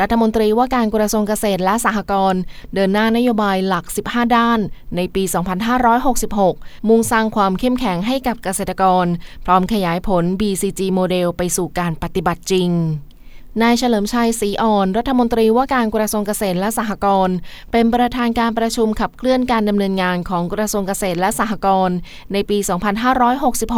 รัฐมนตรีว่าการกระทรวงเกษตรและสหกรณ์เดินหน้านโยบายหลัก 15 ด้าน ในปี 2566 มุ่งสร้างความเข้มแข็งให้กับเกษตรกร พร้อมขยายผล BCG โมเดลไปสู่การปฏิบัติจริงนายเฉลิมชัยศรีอ่อน รัฐมนตรีว่าการกระทรวงเกษตรและสหกรณ์เป็นประธานการประชุมขับเคลื่อนการดำเนินงานของกระทรวงเกษตรและสหกรณ์ในปี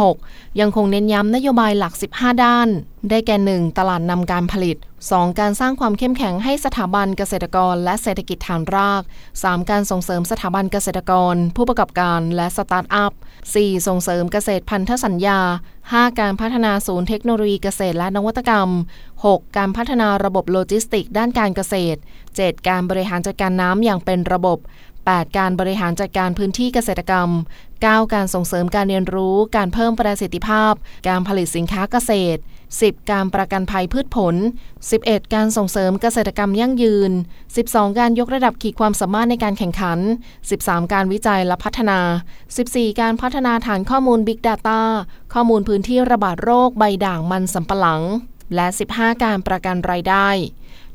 2566 ยังคงเน้นย้ำนโยบายหลัก 15 ด้าน ได้แก่ 1. ตลาดนำการผลิต 2. การสร้างความเข้มแข็งให้สถาบันเกษตรกร และเศรษฐกิจฐานราก 3. การส่งเสริมสถาบันเกษตรกร ผู้ประกอบการและสตาร์ทอัพ 4. ส่งเสริมเกษตรพันธสัญญา 5. การพัฒนาศูนย์เทคโนโลยีเกษตรและนวัตกรรม 6. การพัฒนาระบบโลจิสติกส์ ด้านการเกษตร 7. การบริหารจัดการน้ำอย่างเป็นระบบ 8. การบริหารจัดการพื้นที่เกษตรกรรม 9. การส่งเสริมการเรียนรู้ การเพิ่มประสิทธิภาพ การผลิตสินค้าเกษตร 10. การประกันภัยพืชผล 11. การส่งเสริมเกษตรกรรมยั่งยืน 12. การยกระดับขีดความสามารถในการแข่งขัน 13. การวิจัยและพัฒนา 14. การพัฒนาฐานข้อมูล Big Data ข้อมูลพื้นที่ระบาดโรคใบด่างมันสำปะหลัง และ 15 การประกันรายได้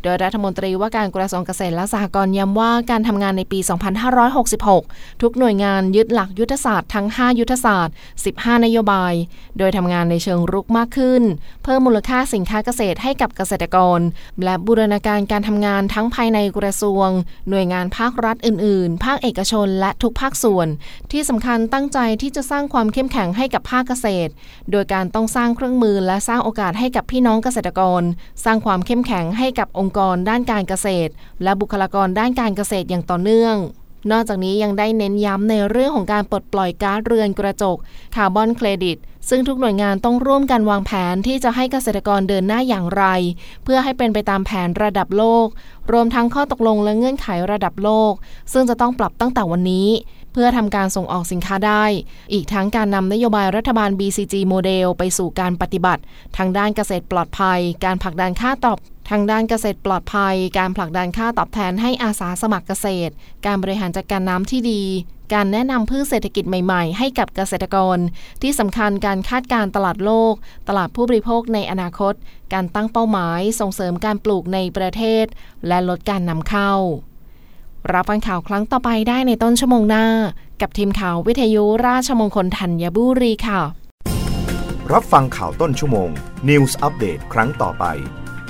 ดยรัฐมนตรีว่าการกระทรวงเกษตรและสหกรณ์ย้ำว่าการทำงานในปี 2566 ทุกหน่วยงานยึดหลักยุทธศาสตร์ทั้ง 5 ยุทธศาสตร์ 15 นโยบาย โดยทำงานในเชิงรุกมากขึ้น เพิ่มมูลค่าสินค้าเกษตรให้กับเกษตรกร และบูรณาการการทำงานทั้งภายในกระทรวง หน่วยงานภาครัฐอื่น ๆ ภาคเอกชน และทุกภาคส่วน ที่สำคัญตั้งใจที่จะสร้างความเข้มแข็งให้กับภาคเกษตร โดยการต้องสร้างเครื่องมือและสร้างโอกาสให้กับพี่น้องเกษตรกร สร้างความเข้มแข็งให้กับองค์กรด้านการเกษตร และบุคลากรด้านการเกษตรอย่างต่อเนื่อง นอกจากนี้ยังได้เน้นย้ำในเรื่องของการปลดปล่อยก๊าซเรือนกระจกคาร์บอนเครดิต ซึ่งทุกหน่วยงานต้องร่วมกันวางแผนที่จะให้เกษตรกรเดินหน้าอย่างไร เพื่อให้เป็นไปตามแผนระดับโลก รวมทั้งข้อตกลงและเงื่อนไขระดับโลก ซึ่งจะต้องปรับตั้งแต่วันนี้เพื่อทำการส่งออกสินค้าได้ อีกทั้งการนำนโยบายรัฐบาล BCG โมเดลไปสู่การปฏิบัติ ทางด้านเกษตรปลอดภัย การผลักดันค่าตอบ ทางด้านเกษตรปลอดภัย การผลักดันค่าตอบแทนให้อาสาสมัครเกษตร การบริหารจัดการน้ำที่ดี การแนะนำพืชเศรษฐกิจใหม่ๆ ให้กับเกษตรกร ที่สำคัญการคาดการตลาดโลก ตลาดผู้บริโภคในอนาคต การตั้งเป้าหมาย ส่งเสริมการปลูกในประเทศ และลดการนำเข้า รับฟังข่าวครั้งต่อไปได้ในต้นชั่วโมงหน้า กับทีมข่าววิทยุราชมงคลธัญบุรีค่ะ รับฟังข่าวต้นชั่วโมง News อัปเดตครั้งต่อไป